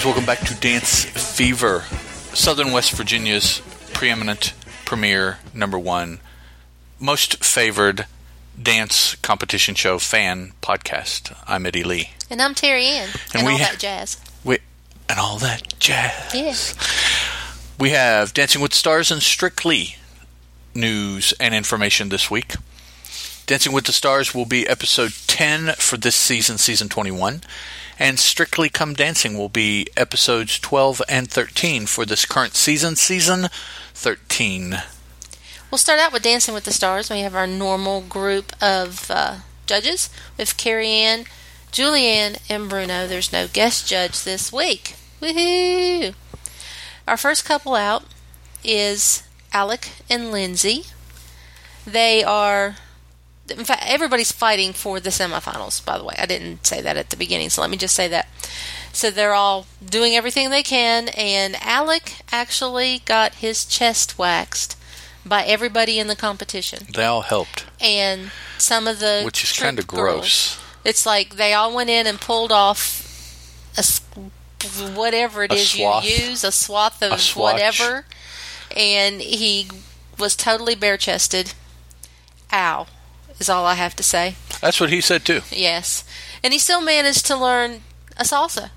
Guys, welcome back to Dance Fevre, Southern West Virginia's preeminent, premier, number one, most favored dance competition show fan podcast. I'm Eddie Lee. And I'm Teri Anne. And, we all ha- that jazz. We, and all that jazz. Yes. We have Dancing with Stars and Strictly news and information this week. Dancing with the Stars will be episode 10 for this season, season 21. And Strictly Come Dancing will be episodes 12 and 13 for this current season, season 13. We'll start out with Dancing with the Stars. We have our normal group of uh, judges with Carrie Ann, Julianne, and Bruno. There's no guest judge this week. Woohoo! Our first couple out is Alek and Lindsay. They are. In fact, everybody's fighting for the semifinals, by the way. I didn't say that at the beginning, so let me just say that. So they're all doing everything they can, and Alek actually got his chest waxed by everybody in the competition. They all helped, And some of the. which is kind of girls- gross. It's like they all went in and pulled off a whatever it A is swath. you use, a swath of A whatever, and he was totally bare chested. Ow, is all I have to say. That's what he said too. Yes, and he still managed to learn a salsa.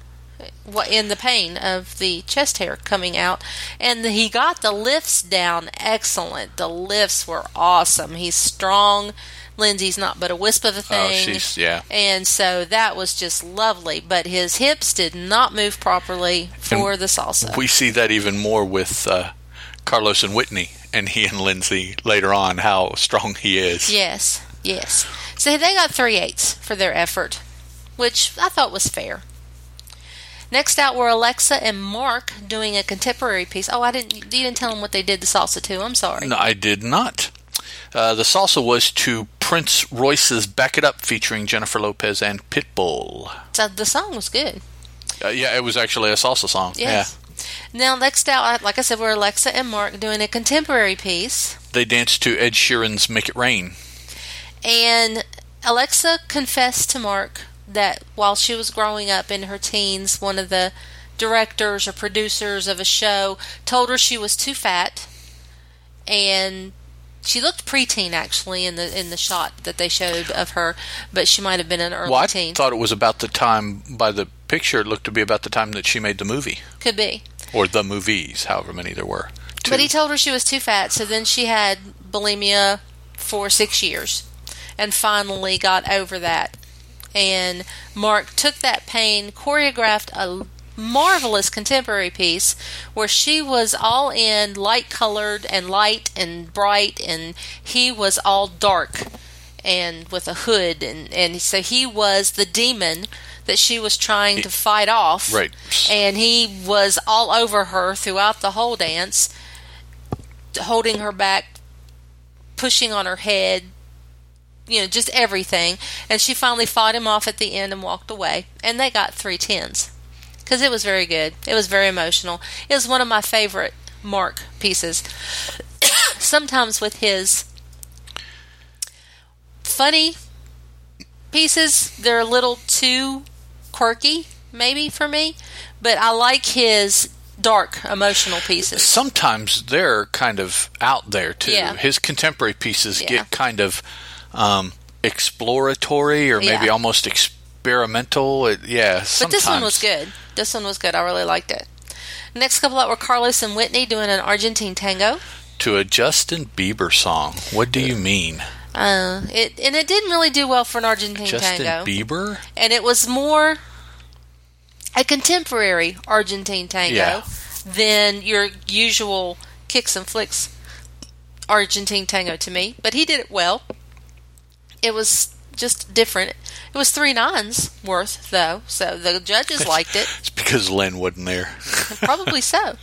What in the pain of the chest hair coming out, and he got the lifts down excellent. The lifts were awesome. He's strong. Lindsay's not but a wisp of a thing. Oh, she's yeah. And so that was just lovely, but his hips did not move properly for the salsa. We see that even more with uh, Carlos and Whitney, and he and Lindsay later on. How strong he is. yes, yes. So they got three eighths for their effort, which I thought was fair. Next out were Alexa and Mark doing a contemporary piece. Oh, I didn't. You didn't tell them what they did the salsa to. I'm sorry. No, I did not. Uh, the salsa was to Prince Royce's "Back It Up" featuring Jennifer Lopez and Pitbull. So the song was good. Uh, yeah, it was actually a salsa song. Yes. Now next out, like I said, were Alexa and Mark doing a contemporary piece. They danced to Ed Sheeran's "Make It Rain." And Alexa confessed to Mark that while she was growing up in her teens, one of the directors or producers of a show told her she was too fat, and she looked preteen actually in the in the shot that they showed of her, but she might have been an early Well, I teen. thought it was about the time. By the picture, it looked to be about the time that she made the movie Could be. or the movies, however many there were. But he told her she was too fat, so then she had bulimia for six years and finally got over that. And Mark took that pain, choreographed a marvelous contemporary piece where she was all in light colored and light and bright, and he was all dark and with a hood. And, and so he was the demon that she was trying to fight off Right. and he was all over her throughout the whole dance, holding her back, pushing on her head, you know, just everything. And she finally fought him off at the end and walked away. And they got three tens because it was very good. It was very emotional. It was one of my favorite Mark pieces. Sometimes with his funny pieces, they're a little too quirky, maybe for me, but I like his dark emotional pieces. Sometimes they're kind of out there too. Yeah. His contemporary pieces Yeah. get kind of um, exploratory or maybe Yeah. almost experimental. It, yeah, But this one was good. This one was good. I really liked it. Next couple out were Carlos and Whitney doing an Argentine tango. To a Justin Bieber song. What do you mean? Uh, it and it didn't really do well for an Argentine Justin tango, Justin Bieber? and it was more a contemporary Argentine tango Yeah. than your usual kicks and flicks Argentine tango to me. But he did it well. It was just different. It was three nines worth though, so the judges liked it. It's because Len wasn't there. Probably so.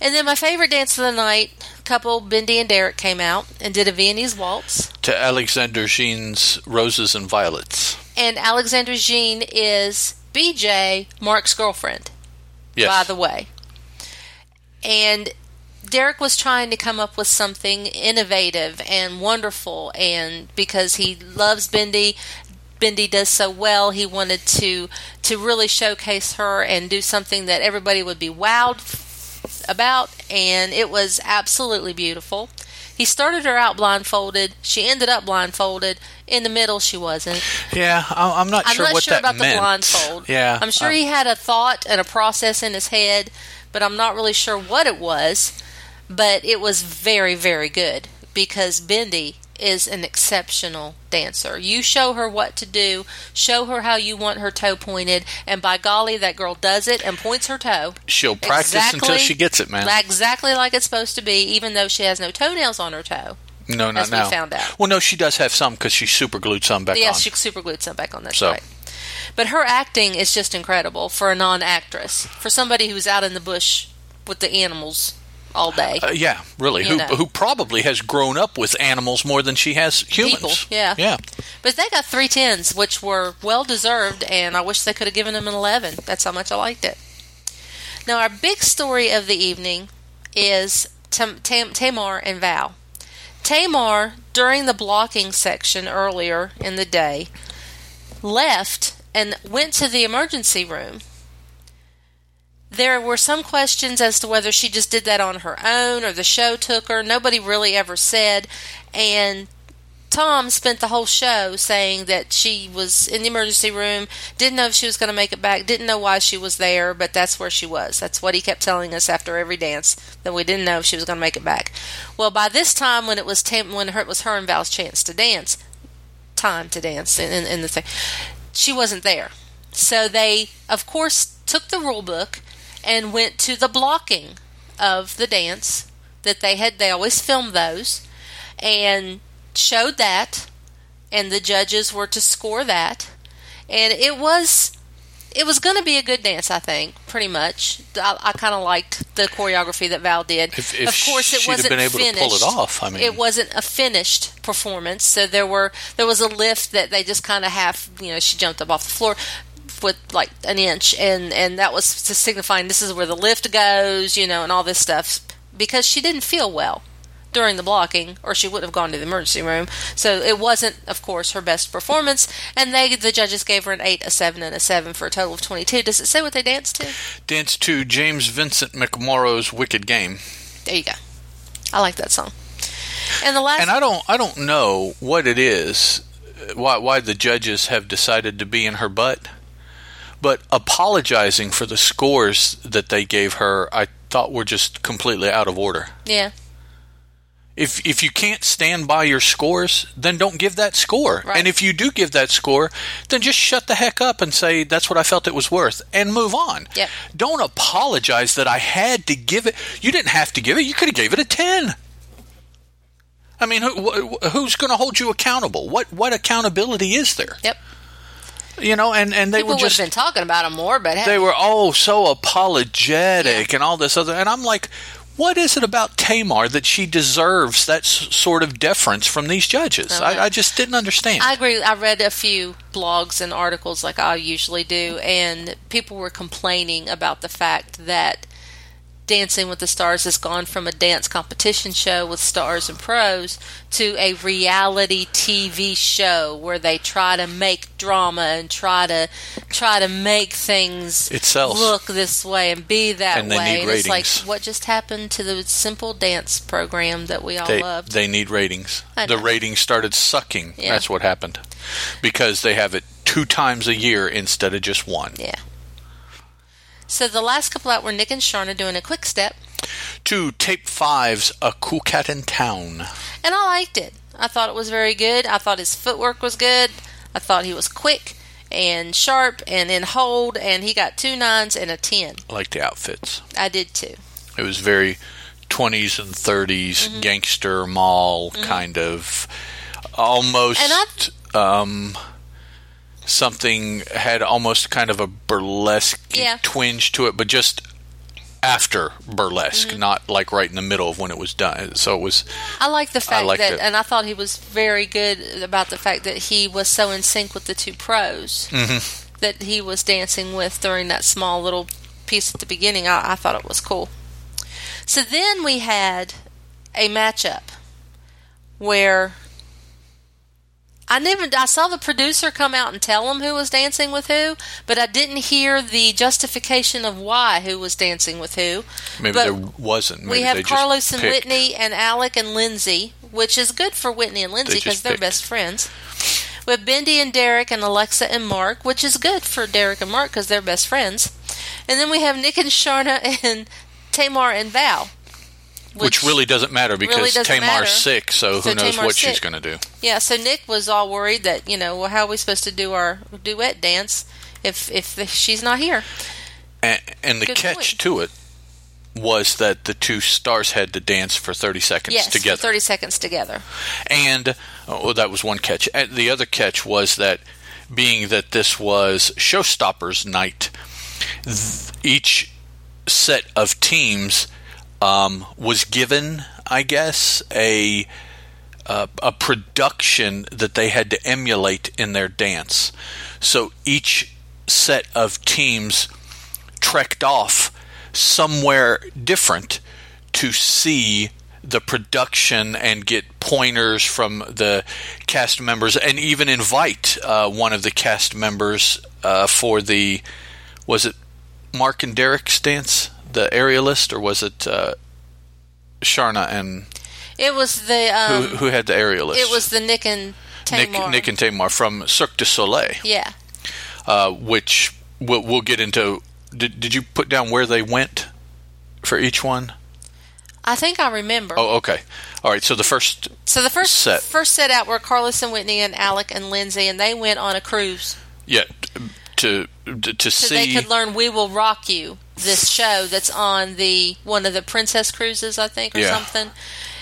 And then my favorite dance of the night, couple Bindi and Derek came out and did a Viennese waltz. to Alexander Jean's Roses and Violets. And Alexander Jean is BJ, Mark's girlfriend, Yes. by the way. And Derek was trying to come up with something innovative and wonderful, and because he loves Bindi, Bindi does so well, he wanted to to really showcase her and do something that everybody would be wowed about, and it was absolutely beautiful. He started her out blindfolded. She ended up blindfolded. In the middle, she wasn't. Yeah, I'm not sure. I'm not sure about meant. the blindfold. Yeah, I'm sure uh, he had a thought and a process in his head, but I'm not really sure what it was. But it was very, very good because Bindi is an exceptional dancer. You show her what to do, show her how you want her toe pointed, and by golly, that girl does it and points her toe. she'll practice until she gets it, man. Exactly like it's supposed to be, even though she has no toenails on her toe. no, not as we found out. Well, no, she does have some because she super glued some back Yes, on. she super glued some back on. That's So- right. But her acting is just incredible for a non-actress, for somebody who's out in the bush with the animals all day. Uh, yeah, really. Who know. who probably has grown up with animals more than she has humans. People, yeah. Yeah. But they got three tens, which were well deserved, and I wish they could have given them an eleven. That's how much I liked it. Now, our big story of the evening is Tam- Tam- Tamar and Val. Tamar, during the blocking section earlier in the day, left and went to the emergency room. There were some questions as to whether she just did that on her own or the show took her. Nobody really ever said. And Tom spent the whole show saying that she was in the emergency room, didn't know if she was going to make it back, didn't know why she was there, but that's where she was. That's what he kept telling us after every dance that we didn't know if she was going to make it back. Well, by this time, when it was Tam- when her, it was her and Val's chance to dance, time to dance in, in, in the thing, she wasn't there. So they, of course, took the rule book and went to the blocking of the dance that they had. They always film those and showed that, and the judges were to score that, and it was. It was going to be a good dance, I think, pretty much. I, I kind of liked the choreography that Val did. If- if of course, it wasn't been able to pull it off, I mean- it wasn't a finished performance. So there were there was a lift that they just kind of half, you know, she jumped up off the floor with like an inch, and and that was to signifying this is where the lift goes, you know, and all this stuff because she didn't feel well during the blocking, or she would have gone to the emergency room. So it wasn't, of course, her best performance. And they, the judges, gave her an eight, a seven, and a seven for a total of twenty-two. Does it say what they danced to? Dance to James Vincent McMorrow's Wicked Game. There you go. I like that song. And the last, And I don't I don't know what it is why why the judges have decided to be in her butt. But apologizing for the scores that they gave her, I thought were just completely out of order. yeah, If if you can't stand by your scores, then don't give that score. Right. And if you do give that score, then just shut the heck up and say that's what I felt it was worth and move on. Yep. Don't apologize that I had to give it. You didn't have to give it. You could have gave it a 10. I mean, who, who's going to hold you accountable? What what accountability is there? yep. You know, and and they People were just have been talking about him more, but hey, they were oh so apologetic and all this other and i'm like what is it about tamar that she deserves that s- sort of deference from these judges know. I, I just didn't understand I agree. I read a few blogs and articles like I usually do, and people were complaining about the fact that Dancing with the Stars has gone from a dance competition show with stars and pros to a reality TV show where they try to make drama and try to try to make things It sells. look this way and be that And they way. need and it's like what just happened to the simple dance program that we all they, loved. they need ratings the ratings started sucking Yeah. that's what happened because they have it two times a year instead of just one yeah. So the last couple out were Nick and Sharna doing a quick step. to tape five's a cool cat in town and I liked it. I thought it was very good. I thought his footwork was good. I thought he was quick and sharp and in hold, and he got two nines and a ten. I like the outfits I did too. It was very 20s and 30s Mm-hmm. gangster mall kind of almost And um something had almost kind of a burlesque Yeah. twinge to it but just after burlesque Mm-hmm. not like right in the middle of when it was done so it was I like the fact that, it. and I thought he was very good about the fact that he was so in sync with the two pros Mm-hmm. that he was dancing with during that small little piece at the beginning. I, I thought it was cool. So then we had a matchup where I never I saw the producer come out and tell them who was dancing with who, but I didn't hear the justification of why who was dancing with who. Maybe But there wasn't. Maybe we they have Carlos and picked. Whitney and Alek and Lindsay, which is good for Whitney and Lindsay because just they're best friends. We have Bindi and Derek and Alexa and Mark, which is good for Derek and Mark because they're best friends. And then we have Nick and Sharna and Tamar and Val. Which, really doesn't matter because really doesn't Tamar's matter. sick, so, So who knows Tamar's what she's going to do. Yeah, so Nick was all worried that, you know, well, how are we supposed to do our duet dance if if she's not here? And, and the Good catch point. to it was that the two stars had to dance for 30 seconds Yes, together. for 30 seconds together. And oh, that was one catch. And the other catch was that being that this was Showstoppers night, each set of teams um, was given, I guess, a uh, a production that they had to emulate in their dance. So each set of teams trekked off somewhere different to see the production and get pointers from the cast members and even invite uh, one of the cast members uh, for the was it Mark and Derek's dance the aerialist or was it uh, Sharna and It was the um, who, who had the aerialist it was the Nick and Nick, Nick and Tamar from Cirque du Soleil yeah. uh, which we'll, we'll get into did, did you put down where they went for each one I think I remember. Oh, okay. All right. So the first, so the first set. first set out were Carlos and Whitney and Alek and Lindsay, and they went on a cruise yeah, to to, so see. they could learn "We Will Rock You," this show that's on the one of the Princess cruises, I think, or Yeah. something.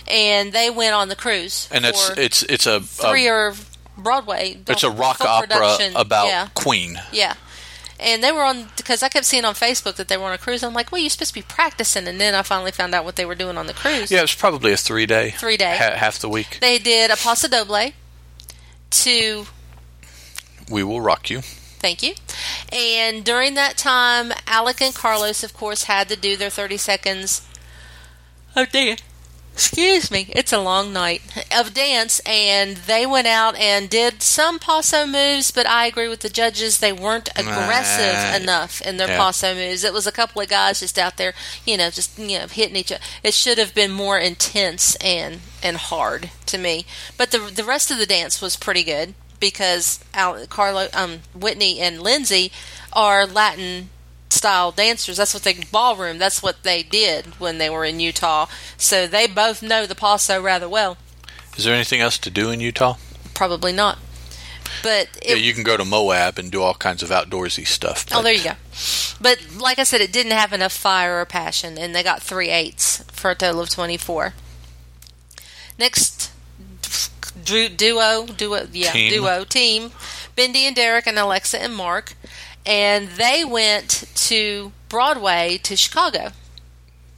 And they went on the cruise, and it's it's it's a, three a or Broadway. it's a uh, rock opera about yeah, Queen. yeah. And they were on because I kept seeing on Facebook that they were on a cruise. I'm like, well, you're supposed to be practicing, and then I finally found out what they were doing on the cruise. Yeah, it was probably a three day, Three day. ha- half the week. They did a paso doble to We will rock you. Thank you. And during that time, Alek and Carlos, of course, had to do their 30 seconds of dance. Excuse me, it's a long night of dance, and they went out and did some paso moves. But I agree with the judges; they weren't aggressive Nah. enough in their Yeah. paso moves. It was a couple of guys just out there, you know, just you know, hitting each other. It should have been more intense and and hard to me. But the the rest of the dance was pretty good because Al, Carlo, um, Whitney, and Lindsay are Latin style dancers. That's what they ballroom. That's what they did when they were in Utah. So they both know the paso rather well. Is there anything else to do in Utah? Probably not, but yeah, you can go to Moab and do all kinds of outdoorsy stuff. oh, there you go. But like I said, it didn't have enough fire or passion, and they got three eights for a total of twenty four. Next du- duo, duo, yeah, Team. duo team, Bindi and Derek and Alexa and Mark, and they went to Broadway to Chicago.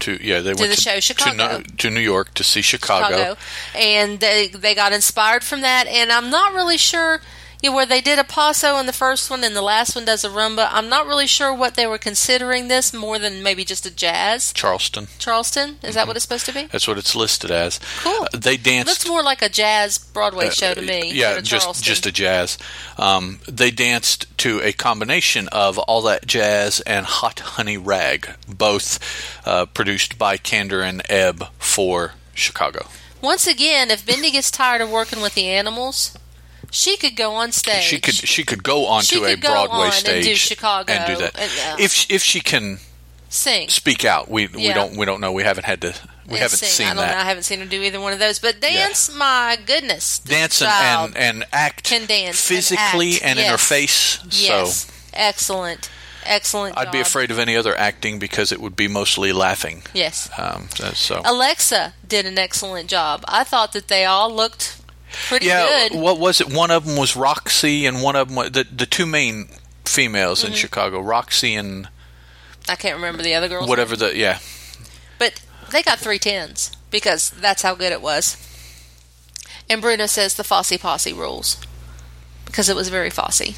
To yeah, they To went the to, show Chicago. New, to New York to see Chicago. Chicago, and they they got inspired from that. And I'm not really sure, know, where they did a paso in the first one and the last one does a rumba. I'm not really sure what they were considering this more than maybe just a jazz. Charleston. Charleston, is that what it's supposed to be? That's what it's listed as. Cool. Uh, they danced. Looks more like a jazz Broadway show to me. Uh, Yeah, just just a jazz. Um, they danced to a combination of all that jazz and Hot Honey Rag, both uh, produced by Kander and Ebb for Chicago. Once again, if Bindi gets tired of working with the animals, she could go on stage. She could she could go onto She a go Broadway on and stage do Chicago and do that and, uh, if if she can sing. speak out. We we don't we don't know. We haven't had to. We haven't sing. seen I don't that. know. I haven't seen her do either one of those. But dance, my goodness, Dance and, and, and act can dance and physically act. and, in her face. Yes, So excellent, excellent. I'd be afraid of any other acting because it would be mostly laughing. Yes, Um, so Alexa did an excellent job. I thought that they all looked pretty yeah, good. what was it? One of them was Roxy, and one of them was, the the two main females Mm-hmm. in Chicago, Roxy and I can't remember the other girls, whatever the yeah. but they got three tens because that's how good it was. And Bruno says the Fosse Posse rules because it was very Fosse.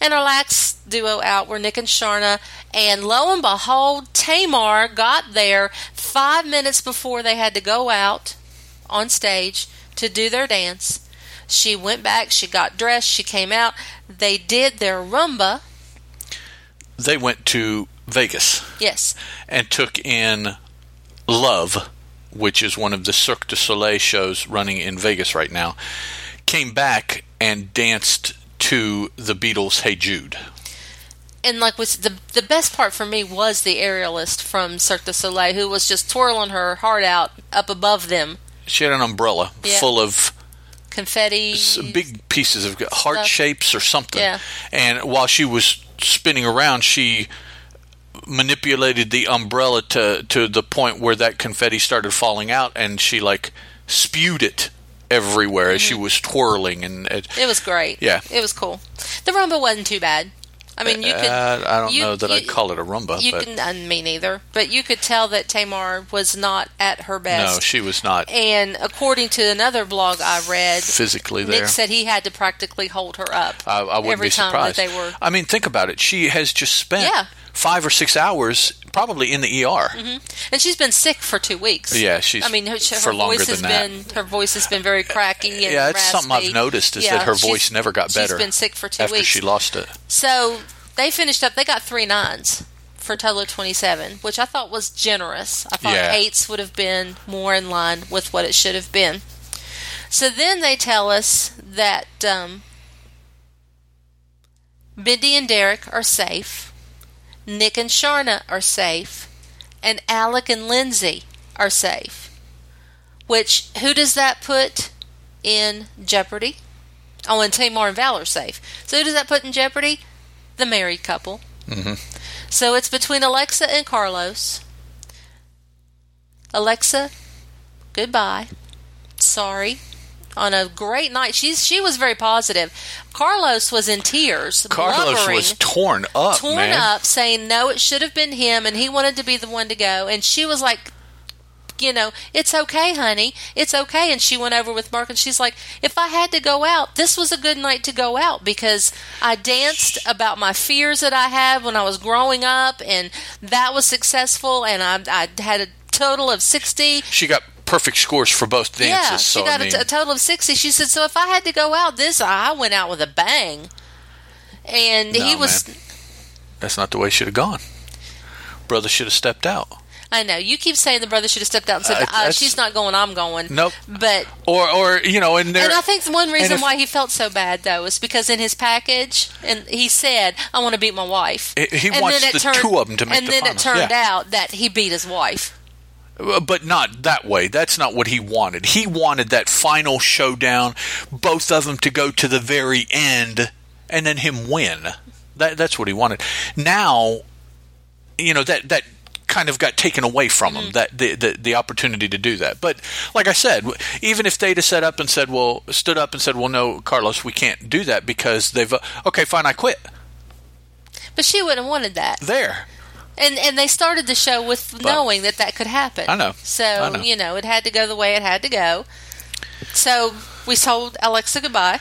And our last duo out were Nick and Sharna, and lo and behold, Tamar got there five minutes before they had to go out on stage to do their dance. She went back, she got dressed, she came out. They did their rumba. They went to Vegas Yes. and took in Love, which is one of the Cirque du Soleil shows running in Vegas right now. Came back and danced to the Beatles' "Hey Jude." And like was the the best part for me was the aerialist from Cirque du Soleil who was just twirling her heart out up above them. She had an umbrella Yeah. full of Confetti. big pieces of heart Stuff. shapes or something. Yeah. And while she was spinning around, she manipulated the umbrella to to the point where that confetti started falling out, and she like spewed it everywhere as she mm-hmm. was twirling. And it, It was great. Yeah. It was cool. The rumba wasn't too bad. I mean, you could. uh, I don't you- know that you- I'd call it a rumba, You but can, uh, me neither. But you could tell that Tamar was not at her best. no, she was not and according to another blog I read, physically there. Nick said he had to practically hold her up I, I wouldn't every be time surprised. that they were. I mean, think about it. She has just spent Yeah. Five or six hours, probably in the ER. And she's been sick for two weeks. Yeah, she's I mean, her, her for longer voice has that. been her voice has been very cracky. And Yeah, it's something I've noticed is Yeah, that her voice never got better. She's been sick for two after weeks. she lost it. So they finished up. They got three nines for total of twenty-seven, which I thought was generous. I thought Yeah. eights would have been more in line with what it should have been. So then they tell us that um, Bindi and Derek are safe, Nick and Sharna are safe, and Alek and Lindsay are safe. Which who does that put in jeopardy? Oh, and Tamar and Val are safe. So who does that put in jeopardy? The married couple. Mm-hmm. So it's between Alexa and Carlos. Alexa, goodbye. Sorry. On a great night, she's she was very positive. Carlos was in tears, Carlos was torn up, torn man. up, saying no, it should have been him, and he wanted to be the one to go. And she was like, you know, it's okay, honey, it's okay. And she went over with Mark, and she's like, if I had to go out, this was a good night to go out because I danced about my fears that I had when I was growing up, and that was successful, and I, I had a total of sixty. She got perfect scores for both dances. Yeah, she so got I a mean, t- a total of 60. She said, so if I had to go out this, I went out with a bang. And he No, was, that's not the way it should have gone. Brother should have stepped out. I know, you keep saying the brother should have stepped out and said, Uh, she's not going, I'm going. Nope. But, Or, or you know, and there. and I think one reason if- why he felt so bad, though, is because in his package, and he said, I want to beat my wife. He- he and wants then it the turned, two of 'em to make And the then it turned yeah. out that he beat his wife. Uh, but not that way. That's not what he wanted. He wanted that final showdown, both of them to go to the very end, and then him win. That, that's what he wanted. Now, you know that that kind of got taken away from him that the, the the opportunity to do that. But like I said, even if they'd have set up and said, "Well," stood up and said, "Well, no, Carlos, we can't do that because they've uh, okay, fine, I quit." But she wouldn't have wanted that. There, And and they started the show with knowing that that could happen. I know. So I know. you know it had to go the way it had to go. So we told Alexa goodbye.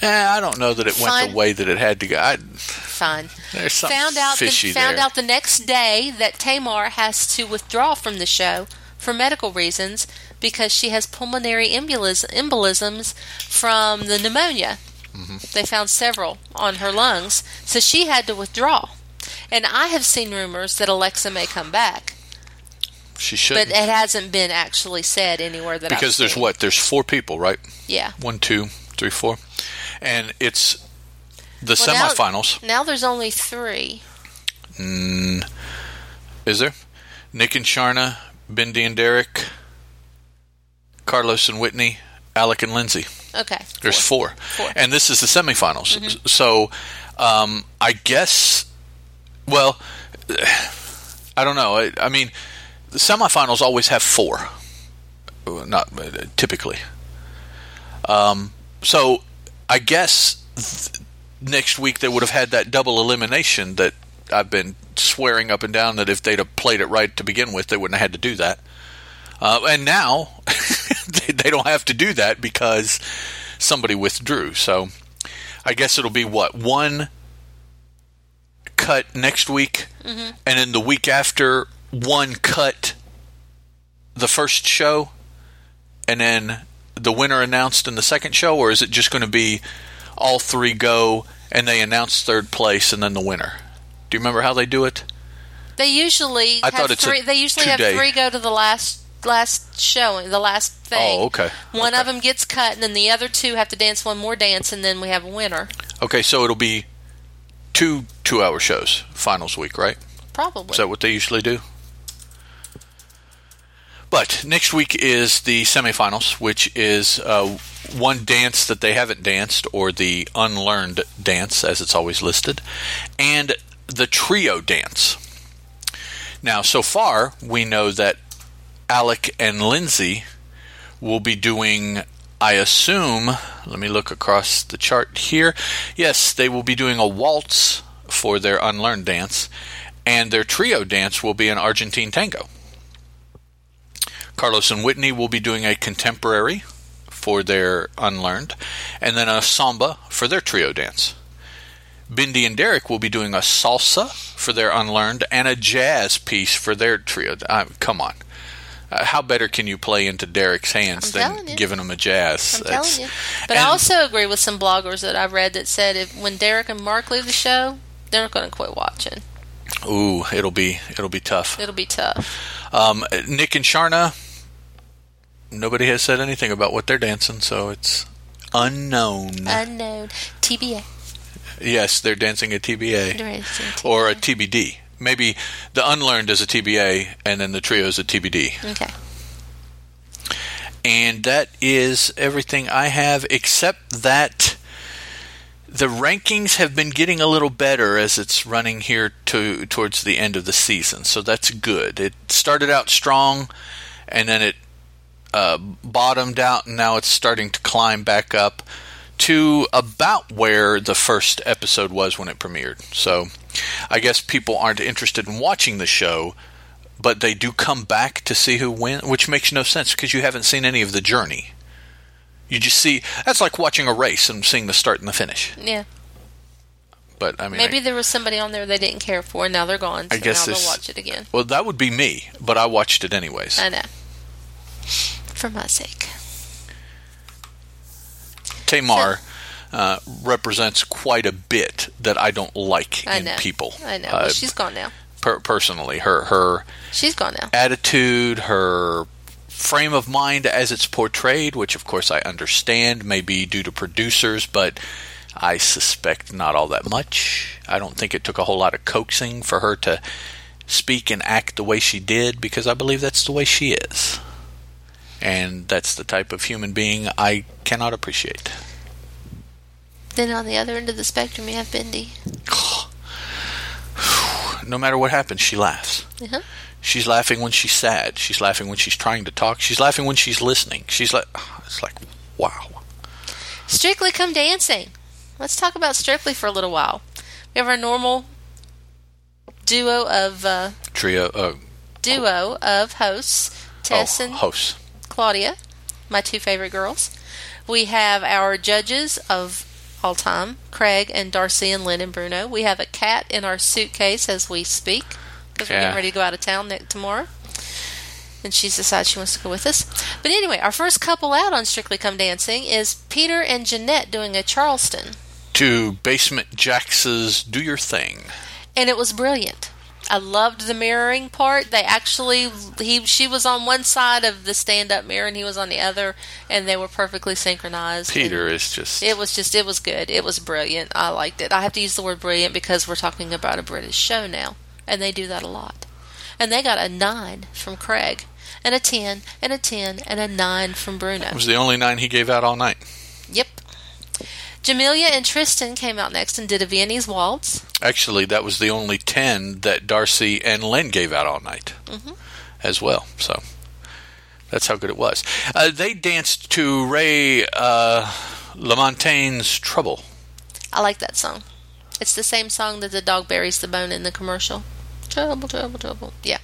eh, I don't know that it went Fine. the way that it had to go. I, Fine. there's something found out the, fishy found there. out the next day that Tamar has to withdraw from the show for medical reasons because she has pulmonary embolis- embolisms from the pneumonia. Mm-hmm. They found several on her lungs, so she had to withdraw. And I have seen rumors that Alexa may come back, She should. but it hasn't been actually said anywhere that I've because there's seen. what there's four people, right? Yeah. One, two, three, four, and it's the Well, semifinals. Now there's only three. Mm, is there? Nick and Sharna, Bindi and Derek, Carlos and Whitney, Alek and Lindsay. Okay. There's four. Four. Mm-hmm. And this is the semifinals. So um, I guess, well, I don't know. I, I mean, the semifinals always have four. Not uh, typically. Um, so I guess th- next week they would have had that double elimination that I've been swearing up and down that if they'd have played it right to begin with, they wouldn't have had to do that. Uh, and now they, they don't have to do that because somebody withdrew. So I guess it'll be what one cut next week, and then the week after one cut the first show, and then the winner announced in the second show, or is it just going to be all three go and they announce third place and then the winner? Do you remember how they do it? They usually I have thought it's three. They usually have two-day- three go to the last last showing, the last oh, thing. Oh, okay. One Okay. of them gets cut, and then the other two have to dance one more dance, and then we have a winner. Okay, so it'll be two two-hour shows finals week, right? Probably. Is that what they usually do? But next week is the semifinals, which is uh, one dance that they haven't danced, or the unlearned dance, as it's always listed, and the trio dance. Now, so far, we know that Alek and Lindsay will be doing, I assume, let me look across the chart here. Yes, they will be doing a waltz for their unlearned dance, and their trio dance will be an Argentine tango. Carlos and Whitney will be doing a contemporary for their unlearned, and then a samba for their trio dance. Bindi and Derek will be doing a salsa for their unlearned and a jazz piece for their trio. Uh, come on. Uh, how better can you play into Derek's hands than you. giving him a jazz? I'm That's- telling you. But I also agree with some bloggers that I've read that said if when Derek and Mark leave the show, they're not going to quit watching. Ooh, it'll be it'll be tough. It'll be tough. Um, Nick and Sharna, nobody has said anything about what they're dancing, so it's unknown. Unknown. TBA. yes, they're dancing a TBA dancing or a TBD. Maybe the unlearned is a TBA, and then the trio is a TBD. Okay. And that is everything I have, except that the rankings have been getting a little better as it's running here to towards the end of the season. So that's good. It started out strong, and then it uh, bottomed out, and now it's starting to climb back up to about where the first episode was when it premiered. So I guess people aren't interested in watching the show, but they do come back to see who wins, which makes no sense because you haven't seen any of the journey. You just see that's like watching a race and seeing the start and the finish. Yeah. But I mean, Maybe I- there was somebody on there they didn't care for, and now they're gone. So I guess now this- they'll watch it again. well, that would be me, but I watched it anyways. I know. For my sake. Tamar uh, represents quite a bit that I don't like I in know. people. I know. Uh, she's gone now. per- personally, her her She's gone now. attitude, her frame of mind as it's portrayed, which of course I understand may be due to producers, but I suspect not all that much. I don't think it took a whole lot of coaxing for her to speak and act the way she did because I believe that's the way she is. And that's the type of human being I cannot appreciate. Then on the other end of the spectrum, you have Bindi. No matter what happens, she laughs. Uh-huh. She's laughing when she's sad. She's laughing when she's trying to talk. She's laughing when she's listening. She's like, it's like, wow. Strictly Come Dancing. Let's talk about Strictly for a little while. We have our normal duo of uh, Trio, uh, duo of hosts, Tess oh, and hosts. Claudia, my two favorite girls. We have our judges of all time, Craig and Darcy and Len and Bruno. We have a cat in our suitcase as we speak because we're getting ready to go out of town ne- tomorrow. And she's decided she wants to go with us. But anyway, our first couple out on Strictly Come Dancing is Peter and Janette doing a Charleston. To Basement Jaxx's Do Your Thing. and it was brilliant. I loved the mirroring part. They actually he she was on one side of the stand up mirror and he was on the other and they were perfectly synchronized. Peter And is just. it was just it was good. It was brilliant. I liked it. I have to use the word brilliant because we're talking about a British show now and they do that a lot. And they got a 9 from Craig and a 10 and a 10 and a 9 from Bruno. It was the only nine he gave out all night. Yep. Jamelia and Tristan came out next and did a Viennese waltz. Actually, that was the only 10 that Darcy and Len gave out all night Mm-hmm. as well. So that's how good it was. Uh, they danced to Ray uh, LaMontagne's Trouble. I like that song. It's the same song that the dog buries the bone in the commercial. Trouble, trouble, trouble. Yeah.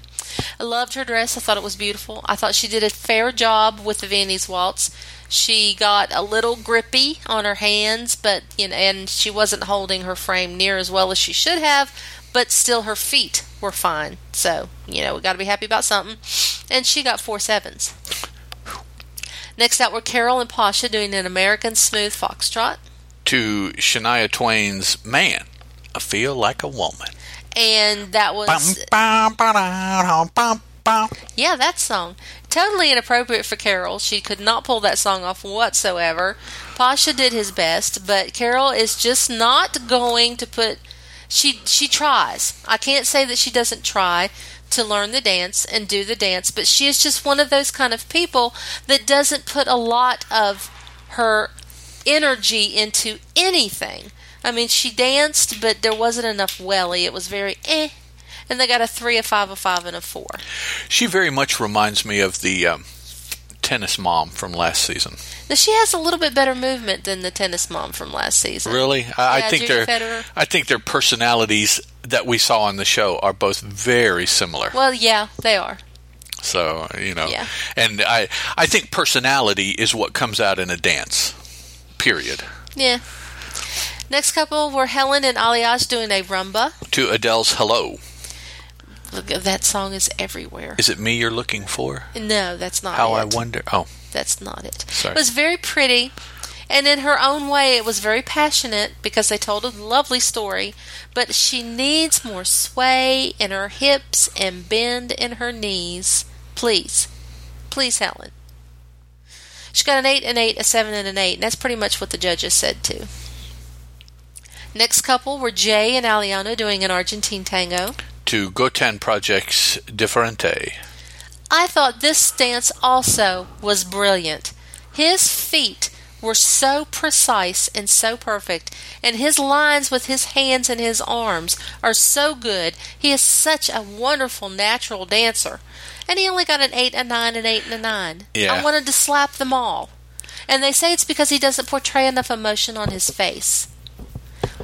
I loved her dress. I thought it was beautiful. I thought she did a fair job with the Viennese waltz. She got a little grippy on her hands, but you know, and she wasn't holding her frame near as well as she should have. But still, her feet were fine. So you know, we got to be happy about something. And she got four sevens. Next out were Carol and Pasha doing an American Smooth Foxtrot. To Shania Twain's Man, I Feel Like a Woman. And that was, Bum, bum, ba-da, bum, bum. yeah, that song. Totally inappropriate for Carol. She could not pull that song off whatsoever. Pasha did his best, but Carol is just not going to put. She she tries. I can't say that she doesn't try to learn the dance and do the dance, but she is just one of those kind of people that doesn't put a lot of her energy into anything. I mean, she danced, but there wasn't enough welly. It was very eh. And they got a three, a five, a five, and a four. She very much reminds me of the um, tennis mom from last season. Now she has a little bit better movement than the tennis mom from last season. Really, I, Yeah, I think their I think their personalities that we saw on the show are both very similar. Well, yeah, they are. So you know, Yeah. and I I think personality is what comes out in a dance. Period. Yeah. Next couple were Helen and Aljaž doing a rumba. To Adele's "Hello," Look, that song is everywhere. is it me you're looking for? No, that's not How it. I wonder. Oh, That's not it. Sorry. It was very pretty, and in her own way, it was very passionate because they told a lovely story. But she needs more sway in her hips and bend in her knees. Please, please, Helen. She got an eight, an eight, a seven, and an eight, and that's pretty much what the judges said too. Next couple were Jay and Aliona doing an Argentine tango. To Gotan Project's Differente. I thought this dance also was brilliant. His feet were so precise and so perfect, and his lines with his hands and his arms are so good. He is such a wonderful natural dancer. And he only got an 8, a 9, an 8, and a 9. Yeah. I wanted to slap them all. And they say it's because he doesn't portray enough emotion on his face.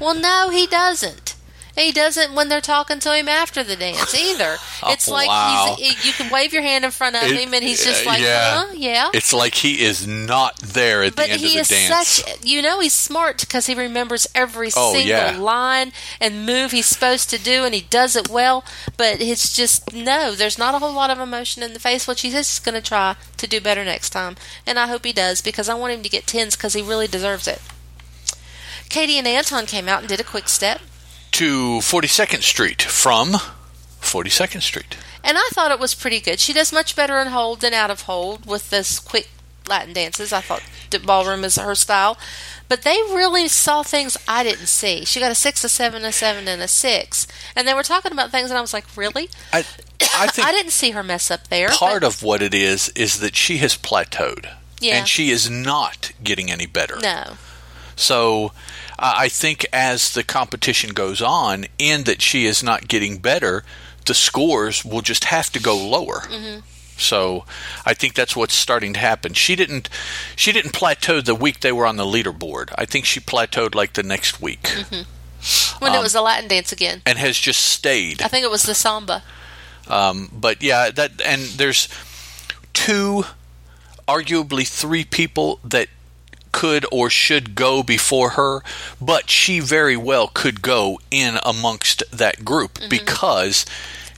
Well, no, he doesn't. He doesn't when they're talking to him after the dance either. It's like Wow. you can wave your hand in front of It- him, and he's just uh, like, yeah. huh, yeah. It's like he is not there at But the end of the is dance. such, you know, he's smart because he remembers every Oh, single yeah. line and move he's supposed to do, and he does it well. But it's just no, there's not a whole lot of emotion in the face, which he's just going to try to do better next time, and I hope he does because I want him to get tens because he really deserves it. Katie and Anton came out and did a quick step. To 42nd Street from 42nd Street. And I thought it was pretty good. She does much better in hold than out of hold with this quick Latin dances. I thought ballroom is her style. But they really saw things I didn't see. She got a six, a seven, a seven, and a six. And they were talking about things, and I was like, really? I, I think I didn't see her mess up there. part but- of what it is is that she has plateaued. Yeah. And she is not getting any better. No. So uh, I think as the competition goes on, and that she is not getting better, the scores will just have to go lower. Mm-hmm. So I think that's what's starting to happen. She didn't she didn't plateau the week they were on the leaderboard. I think she plateaued like the next week When Um, it was a Latin dance again. and has just stayed. I think it was the samba. Um, but yeah, that and there's two, arguably three people that could or should go before her, but she very well could go in amongst that group because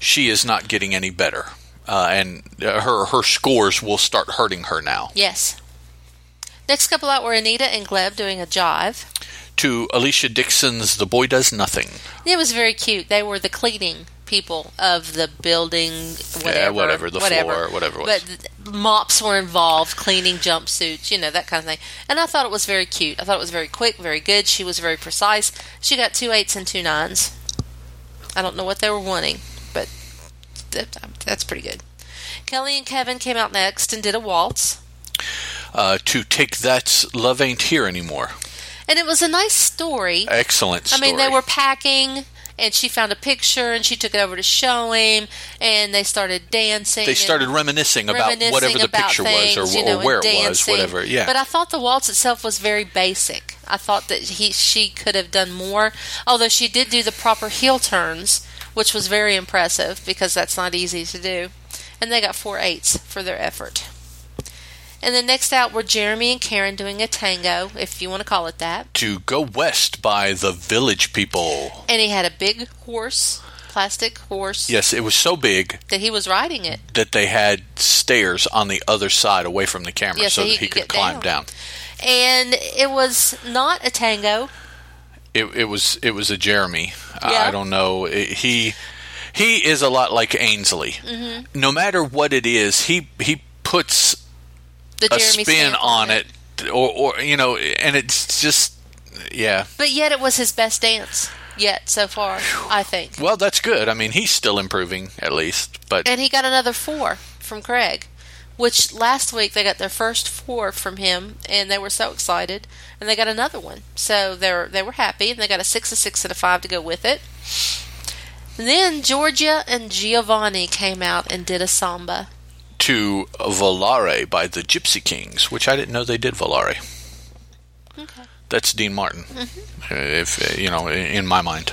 she is not getting any better, uh, and uh, her her scores will start hurting her now. Yes. Next couple out were Anita and Gleb doing a jive. To Alesha Dixon's "The Boy Does Nothing." It was very cute. They were the cleaning people of the building, whatever, Yeah, whatever, the floor, whatever it was. But th- mops were involved, cleaning jumpsuits, you know that kind of thing. And I thought it was very cute. I thought it was very quick, very good. She was very precise. She got two eights and two nines. I don't know what they were wanting, but that, that's pretty good. Kelly and Kevin came out next and did a waltz. Uh, to take that love ain't here anymore. And it was a nice story. Excellent. I mean, they were packing, and she found a picture, and she took it over to show him, and they started dancing. They started reminiscing about reminiscing whatever the about picture things, was, or, you know, or where it was, whatever. Yeah. But I thought the waltz itself was very basic. I thought that he she could have done more, although she did do the proper heel turns, which was very impressive because that's not easy to do. And they got four eights for their effort. And then next out were Jeremy and Karen doing a tango, if you want to call it that. to go west by the village people. and he had a big horse plastic horse Yes, it was so big that he was riding it. that they had stairs on the other side away from the camera so, so he that he could could climb down. down. And it was not a tango. It, it was it was a Jeremy. I- Yeah. I don't know. It- he he is a lot like Ainsley. Mm-hmm. No matter what it is, he he puts The a Jeremy spin stamp on it, or or you know, and it's just yeah. But yet it was his best dance yet so far, I think. Well, that's good. I mean, he's still improving at least, but And he got another four from Craig, which last week they got their first four from him, and they were so excited, and they got another one. So they were they were happy, and they got a six, a six, and a five to go with it. And then Georgia and Giovanni came out and did a samba. To Volare by the Gypsy Kings, which I didn't know they did Volare. Okay. That's Dean Martin, Mm-hmm. if uh, you know, in in my mind.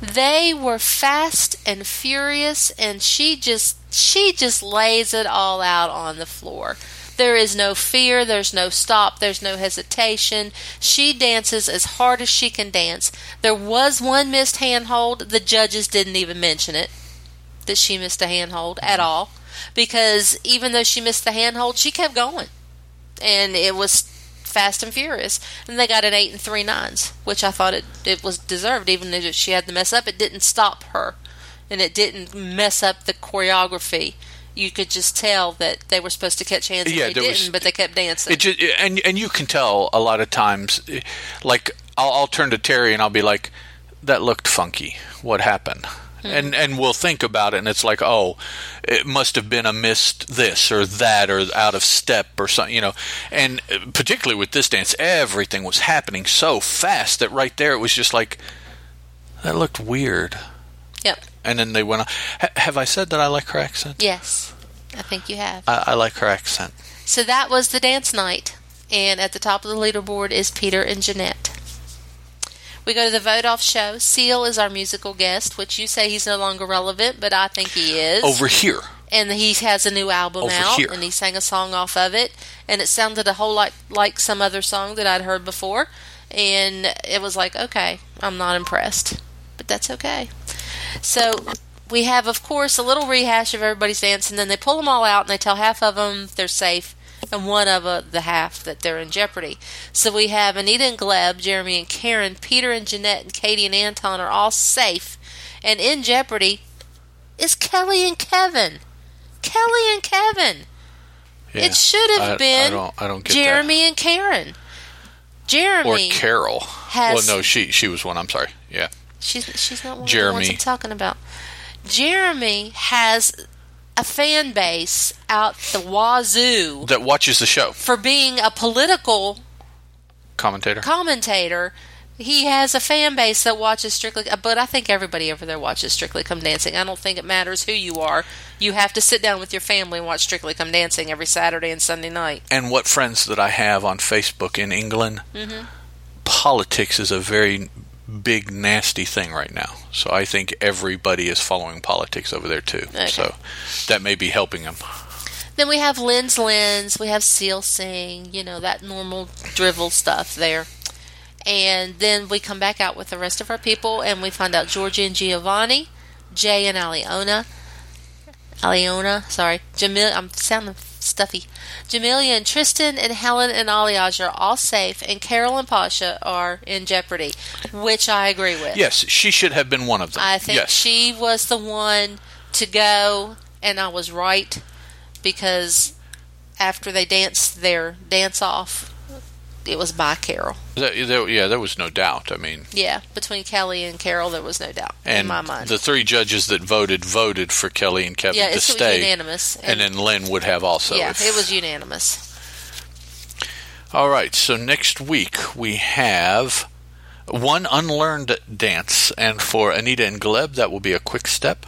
They were fast and furious, and she just she just lays it all out on the floor. There is no fear, there's no stop, there's no hesitation. She dances as hard as she can dance. There was one missed handhold. The judges didn't even mention it that she missed a handhold at all because even though she missed the handhold, she kept going. And it was fast and furious. And they got an eight and three nines, which I thought it, it was deserved. Even if she had to mess up, it didn't stop her. And it didn't mess up the choreography. You could just tell that they were supposed to catch hands and Yeah, they didn't, was- but they kept dancing. It just, and and you can tell a lot of times, like I'll, I'll turn to Teri and I'll be like, "That looked funky. What happened?" And and we'll think about it, and it's like, "Oh, it must have been a missed this or that or out of step or something," you know. And eh, particularly with this dance, everything was happening so fast that right there it was just like, "That looked weird." yep. And then they went on. Ha- have I said that I like her accent? Yes. I think you have. I, I like her accent. So that was the dance night, and at the top of the leaderboard is Peter and Janette. We go to the vote off show. Seal is our musical guest, which you say he's no longer relevant, but I think he is. Over here. and he has a new album Over out, here. and he sang a song off of it, and it sounded a whole lot like some other song that I'd heard before, and it was like, okay, I'm not impressed, but that's okay. So we have, of course, a little rehash of everybody's dance, and then they pull them all out, and they tell half of them they're safe, and one of uh, the half that they're in jeopardy. So we have Anita and Gleb, Jeremy and Karen, Peter and Janette, and Katie and Anton are all safe, and in jeopardy is Kelly and Kevin. Kelly and Kevin. Yeah. It should have I- I been don't- I don't get that. Jeremy and Karen. Jeremy or Carol. has- well, no, she she was one. I'm sorry. Yeah, she's she's not one of the Jeremy. ones I'm talking about. Jeremy has a fan base out the wazoo that watches the show. for being a political Commentator. commentator. He has a fan base that watches Strictly, but I think everybody over there watches Strictly Come Dancing. I don't think it matters who you are. You have to sit down with your family and watch Strictly Come Dancing every Saturday and Sunday night. and what friends that I have on Facebook in England, Mm-hmm. politics is a very big nasty thing right now. So I think everybody is following politics over there too. Okay. So that may be helping them. Then we have Len's Lens, we have Seal Sing, you know, that normal drivel stuff there. And then we come back out with the rest of our people and we find out Georgia and Giovanni, Jay and Aliona, Aliona, sorry, Jamil, I'm sounding stuffy. Jamelia and Tristan and Helen and Aljaž are all safe and Carol and Pasha are in jeopardy, which I agree with. Yes, she should have been one of them. I think yes. she was the one to go, and I was right because after they danced their dance off, it was by Carol. That- there- yeah, there was no doubt. I mean, Yeah, between Kelly and Carol, there was no doubt and in my mind. the three judges that voted voted for Kelly and Kevin yeah, to it's, it was stay, unanimous. and then Len would have also. yeah, if- it was unanimous. All right, so next week we have one unlearned dance, and for Anita and Gleb, that will be a quick step.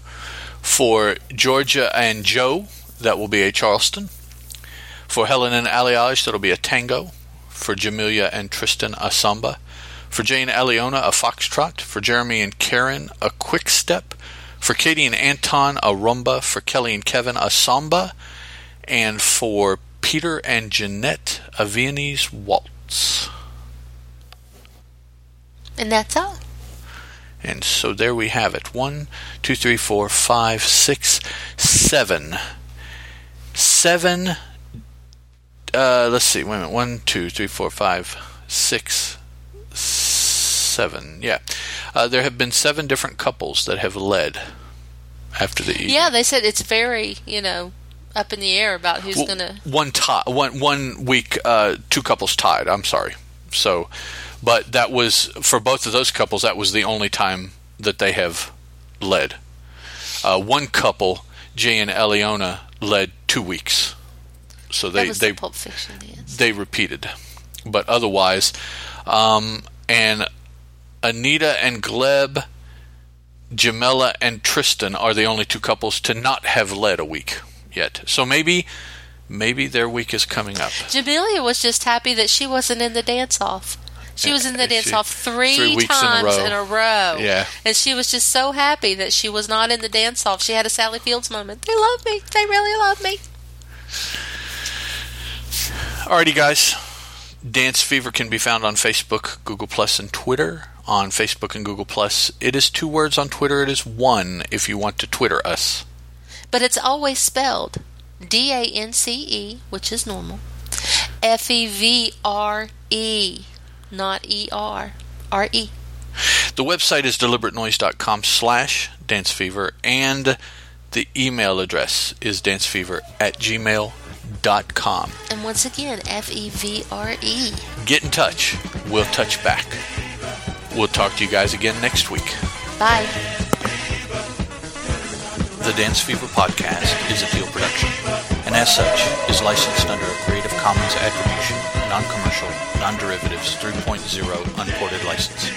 For Georgia and Joe, that will be a Charleston. For Helen and Aljaž, that'll be a tango. For Jamelia and Tristan, a samba. For Jay and Aliona, a foxtrot. For Jeremy and Karen, a quick step. For Katie and Anton, a rumba. For Kelly and Kevin, a samba. And for Peter and Janette, a Viennese waltz. And that's all. And so there we have it. One, two, three, four, five, six, seven. Seven. Uh, let's see. Wait a minute. One, two, three, four, five, six, seven. Yeah. Uh, there have been seven different couples that have led after the evening. Yeah, they said it's very, you know, up in the air about who's Well, going to. one tie one one week uh, two couples tied i'm sorry so but that was for both of those couples that was the only time that they have led uh, one couple jay and aliona led two weeks so they they the Pulp Fiction dance. they repeated but otherwise um, and anita and gleb jamelia and tristan are the only two couples to not have led a week yet so maybe maybe their week is coming up Jamelia was just happy that she wasn't in the dance off. She was in the dance she- off three, three weeks in a times in a row. Yeah. And she was just so happy that she was not in the dance off. She had a Sally Fields moment. They love me. They really love me. Alrighty, guys. Dance Fevre can be found on Facebook, Google Plus, and Twitter. On Facebook and Google Plus, it is two words. On Twitter, it is one. If you want to Twitter us, But it's always spelled D A N C E, which is normal. F E V R E, not E R. R E. the website is deliberatenoise.com slash dancefevre, and the email address is dancefevre at gmail.com. And once again, F E V R E. Get in touch. We'll touch back. We'll talk to you guys again next week. Bye. The Dance Fevre podcast is a Teal production, and as such, is licensed under a Creative Commons Attribution, Non-Commercial, Non-Derivatives 3.0 Unported license.